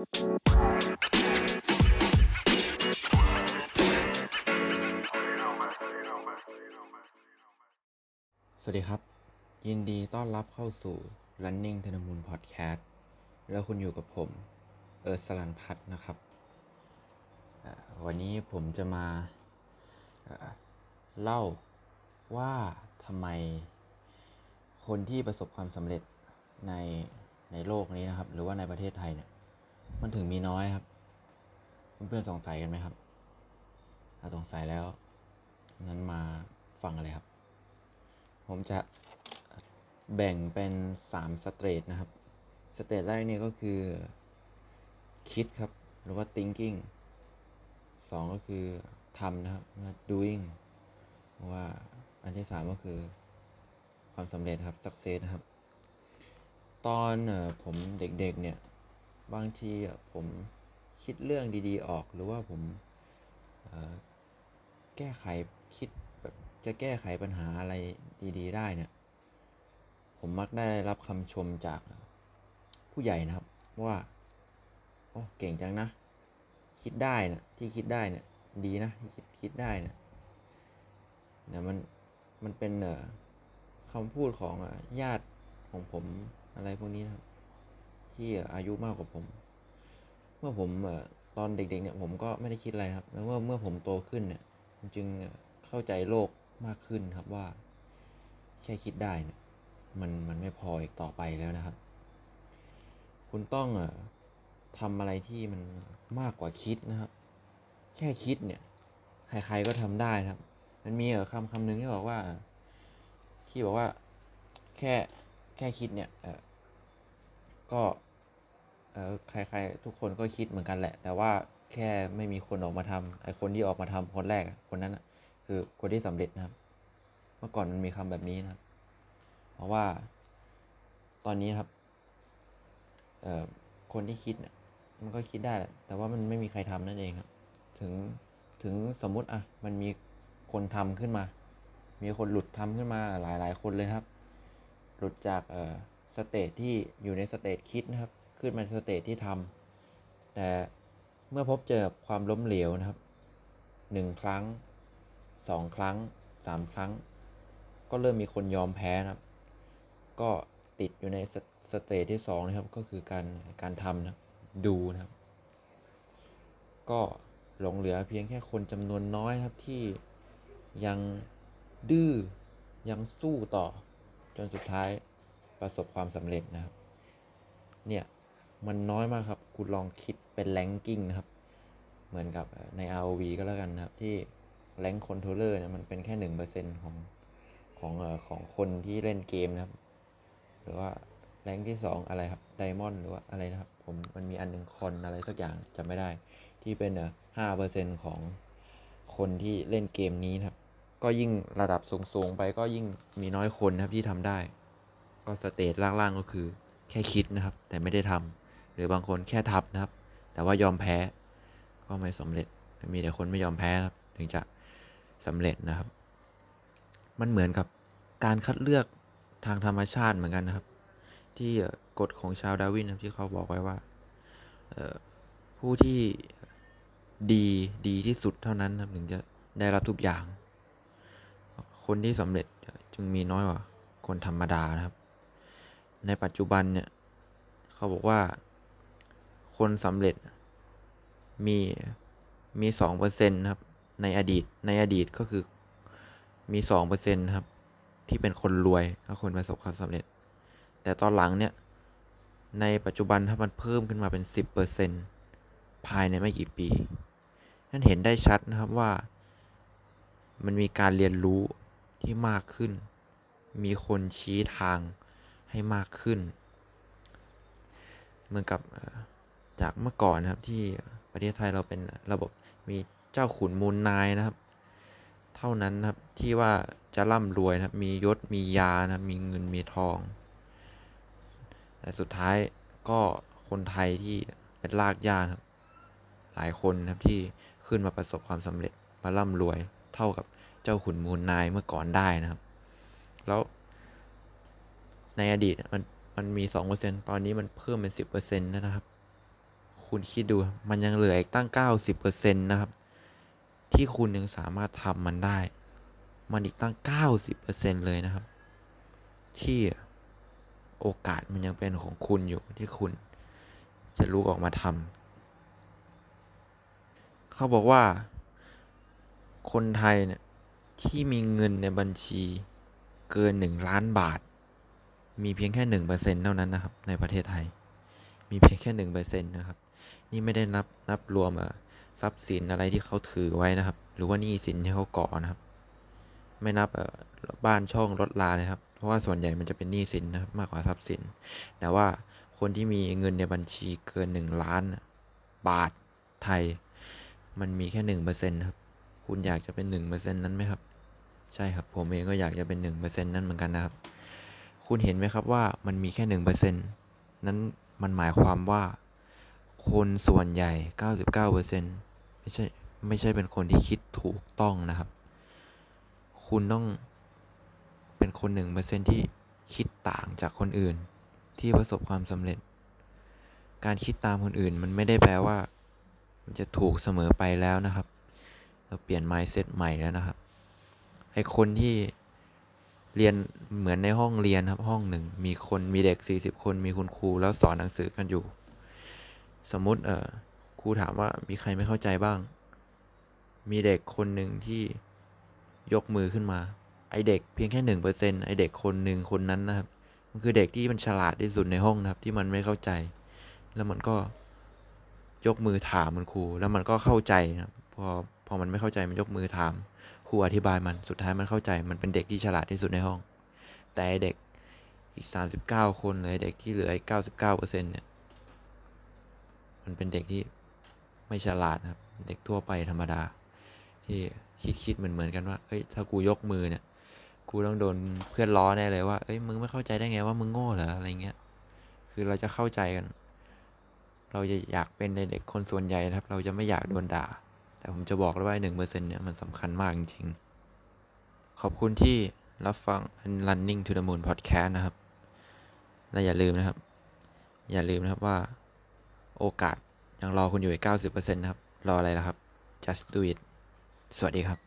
สวัสดีครับ ยินดีต้อนรับเข้าสู่ Running ธนมูลพอดแคสต์แล้วคุณอยู่กับผม เอิร์สลันพัฒน์นะครับ วันนี้ผมจะมาเล่าว่าทำไมคนที่ประสบความสำเร็จในในโลกนี้นะครับ หรือว่าในประเทศไทยเนี่ย มันถึงมีน้อยครับ เพื่อนๆสงสัยกันไหมครับ ถ้าสงสัยแล้วงั้นมาฟังกันเลยครับ ผมจะแบ่งเป็นสาม stage นะครับ stage แรกเนี่ยก็คือ คิดครับ หรือว่า thinking สองก็คือทำนะครับ doing ว่าอันที่สามก็คือความสำเร็จครับ success ครับ ตอนผมเด็กๆเนี่ย บางทีผมคิดเรื่องดีๆออกหรือว่าผมแก้ไขคิดแบบจะแก้ไขปัญหาอะไรดี ๆ ได้เนี่ย ผมมักได้รับคำชมจากผู้ใหญ่นะครับ ว่าโอ้เก่งจังนะ คิดได้นะที่คิดได้เนี่ย ดีนะที่คิดคิดได้เนี่ยเนี่ยมันมันเป็นเอ่อคำพูดของญาติของผมอะไรพวกนี้นะครับ ที่อายุมากกว่าผม เมื่อผมตอนเด็กๆเนี่ยผมก็ไม่ได้คิดอะไรครับ แล้วเมื่อเมื่อผมโตขึ้นเนี่ยผมจึงเข้าใจโลกมากขึ้นครับว่า แค่คิดได้เนี่ยมันมันไม่พออีกต่อไปแล้วนะครับ คุณต้องอทำอะไรที่มันมากกว่าคิดนะครับ แค่คิดเนี่ยใครๆก็ทำได้ครับ มันมีคำคำหนึ่งที่บอกว่า ที่บอกว่าแค่แค่คิดเนี่ยก็ ใครๆ ทุกคนก็คิดเหมือนกันแหละ แต่ว่าแค่ไม่มีคนออกมาทำไอ้คนที่ออกมาทำคนแรกคนนั้นคือคนที่สำเร็จนะครับ เมื่อก่อนมันมีคำแบบนี้นะครับ เพราะว่าตอนนี้ครับเอ่อคนที่คิดเนี่ยมันก็คิดได้แหละ แต่ว่ามันไม่มีใครทำนั่นเองครับ ถึงถึงสมมุติอะมันมีคนทำขึ้นมา มีคนหลุดทำขึ้นมาหลายหลายคนเลยครับ หลุดจากเอ่อ stage ที่อยู่ใน stage คิดนะครับ ขึ้นมา stage ที่ทำแต่เมื่อพบเจอความล้มเหลวนะครับหนึ่งครั้งสองครั้งสามครั้ง ก็เริ่มมีคนยอมแพ้นะครับ ก็ติดอยู่ในสสเตจที่สองนะครับก็คือการการทำนะดูนะครับ ก็หลงเหลือเพียงแค่คนจำนวนน้อยครับที่ยังดื้อยังสู้ต่อจนสุดท้ายประสบความสำเร็จนะครับ เนี่ย มันน้อยมากครับ คุณลองคิดเป็นแรงกิ้งนะครับ เหมือนกับใน ROV ก็แล้วกันนะครับ ที่ rank Conqueror เนี่ยมันเป็นแค่หนึ่งเปอร์เซ็นของของเอ่อของคนที่เล่นเกมนะครับ หรือว่า rank ที่สองอะไรครับ Diamond หรือว่าอะไรนะครับ ผมมันมีอันหนึ่งคอนอะไรสักอย่างจำไม่ได้ ที่เป็นเอ่อห้าเปอร์เซ็นของคนที่เล่นเกมนี้นะครับ ก็ยิ่งระดับสูงๆไปก็ยิ่งมีน้อยคนนะครับที่ทำได้ ก็ stage ล่างๆก็คือแค่คิดนะครับ แต่ไม่ได้ทำห รือบางคนแค่ทับนะครับ แต่ว่ายอมแพ้ก็ไม่สำเร็จมีแต่คนไม่ยอมแพ้นะครับ ถึงจะสำเร็จนะครับ มันเหมือนกับการคัดเลือกทางธรรมชาติเหมือนกันนะครับ ที่กฎของชาวดาวินนะที่เขาบอกไว้ว่าผู้ที่ดีดีที่สุดเท่านั้นถึงจะได้รับทุกอย่าง คนที่สำเร็จจึงมีน้อยกว่าคนธรรมดานะครับ ในปัจจุบันเนี่ย เขาบอกว่า คนสำเร็จมีมีสองเปอร์เซ็นต์ครับ ในอดีตในอดีตก็คือมีสองเปอร์เซ็นต์ครับ ที่เป็นคนรวยและคนประสบความสำเร็จ แต่ตอนหลังเนี่ย ในปัจจุบันถ้ามันเพิ่มขึ้นมาเป็นสิบเปอร์เซ็นต์ภายในไม่กี่ปีนั่นเห็นได้ชัดนะครับว่า มันมีการเรียนรู้ที่มากขึ้น มีคนชี้ทางให้มากขึ้น เหมือนกับเจากเมื่อก่อนนะครับที่ประเทศไทยเราเป็นระบบมีเจ้าขุนมูลนายนะครับ เท่านั้นนะครับที่ว่าจะร่ำรวยนะครับ มียศมียานะครับมีเงินมีทอง แต่สุดท้ายก็คนไทยที่เป็นรากหญ้านครับ หลายคนนะครับที่ขึ้นมาประสบความสำเร็จมาร่ำรวยเท่ากับเจ้าขุนมูลนายเมื่อก่อนได้นะครับ แล้วในอดีตมันมันมีสองเปอร์เซ็นตอนนี้มันเพิ่มเป็นสิบเปอร์เซ็นต์นะครับ คุณคิดดู มันยังเหลืออีกตั้ง 90%นะครับ ที่คุณยังสามารถทำมันได้ มันอีกตั้ง 90%เลยนะครับ ที่โอกาสมันยังเป็นของคุณอยู่ที่คุณจะลุกออกมาทำเขาบอกว่า คนไทยเนี่ยที่มีเงินในบัญชีเกินหนึ่งล้านบาท มีเพียงแค่หนึ่งเปอร์เซ็นเท่านั้นนะครับ ในประเทศไทย มีเพียงแค่หนึ่งเปอร์เซ็นนะครับ นี่ไม่ได้นับนับรวมอ่อทรัพย์สินอะไรที่เขาถือไว้นะครับ หรือว่าหนี้สินที่เขาก่อนะครับ ไม่นับบ้านช่องรถลาเลยครับ เพราะว่าส่วนใหญ่มันจะเป็นหนี้สินนะครับมากกว่าทรัพย์สิน แต่ว่าคนที่มีเงินในบัญชีเกินหนึ่งล้านบาทไทย มันมีแค่หนึ่งเปอร์เซ็นครับ คุณอยากจะเป็นหนึ่งเปอร์เซ็นนั้นไหมครับ ใช่ครับ ผมเองก็อยากจะเป็นหนึ่งเปอร์เซ็นนั้นเหมือนกันนะครับ คุณเห็นไหมครับว่ามันมีแค่หนึ่งเปอร์เซ็นนั้นมันหมายความว่า คนส่วนใหญ่เก้าสิบเก้าเปอร์เซ็นไม่ใช่ไม่ใช่เป็นคนที่คิดถูกต้องนะครับ คุณต้องเป็นคนหนึ่งเปอร์เซ็นที่คิดต่างจากคนอื่น ที่ประสบความสำเร็จ การคิดตามคนอื่นมันไม่ได้แปลว่า มันจะถูกเสมอไปแล้วนะครับ เราเปลี่ยน mindset ใหม่แล้วนะครับให้คนที่เรียนเหมือนในห้องเรียนครับห้องหนึ่งมีคนมีเด็กสี่สิบคนมีคุณครูแล้วสอนหนังสือกันอยู่ สมมติเออครูถามว่ามีใครไม่เข้าใจบ้าง มีเด็กคนหนึ่งที่ยกมือขึ้นมา ไอเด็กเพียงแค่หนึ่งเปอร์เซ็นไอเด็กคนหนึ่งคนนั้นนะครับ มันคือเด็กที่มันฉลาดที่สุดในห้องนะครับ ที่มันไม่เข้าใจ แล้วมันก็ยกมือถามคุณครู แล้วมันก็เข้าใจนะครับพอพอมันไม่เข้าใจมันยกมือถาม ครูอธิบายมันสุดท้ายมันเข้าใจ มันเป็นเด็กที่ฉลาดที่สุดในห้อง แต่เด็กอีกสามสิบเก้าคนเลยเด็กที่เหลืออีกเก้าสิบเก้าเปอร์เซ็นเนี่ย มันเป็นเด็กที่ไม่ฉลาดนะครับ เด็กทั่วไปธรรมดา ที่คิดคิดเหมือนเหมือนกันว่าเอ้ยถ้ากูยกมือเนี่ย กูต้องโดนเพื่อนล้อแน่เลยว่าเอ้ยมึงไม่เข้าใจได้ไงว่ามึงโง่เหรออะไรเงี้ย คือเราจะเข้าใจกัน เราจะอยากเป็นในเด็กคนส่วนใหญ่ครับ เราจะไม่อยากโดนด่า แต่ผมจะบอกเลยว่าหนึ่งเปอร์เซ็นเนี่ยมันสำคัญมากจริงๆขอบคุณที่รับฟัง Running to the Moon Podcast นะครับ และอย่าลืมนะครับ อย่าลืมนะครับว่า โอกาสยังรอคุณอยู่อีกเก้าสิบเปอร์เซ็นต์นะครับ รออะไรล่ะครับ just do it สวัสดีครับ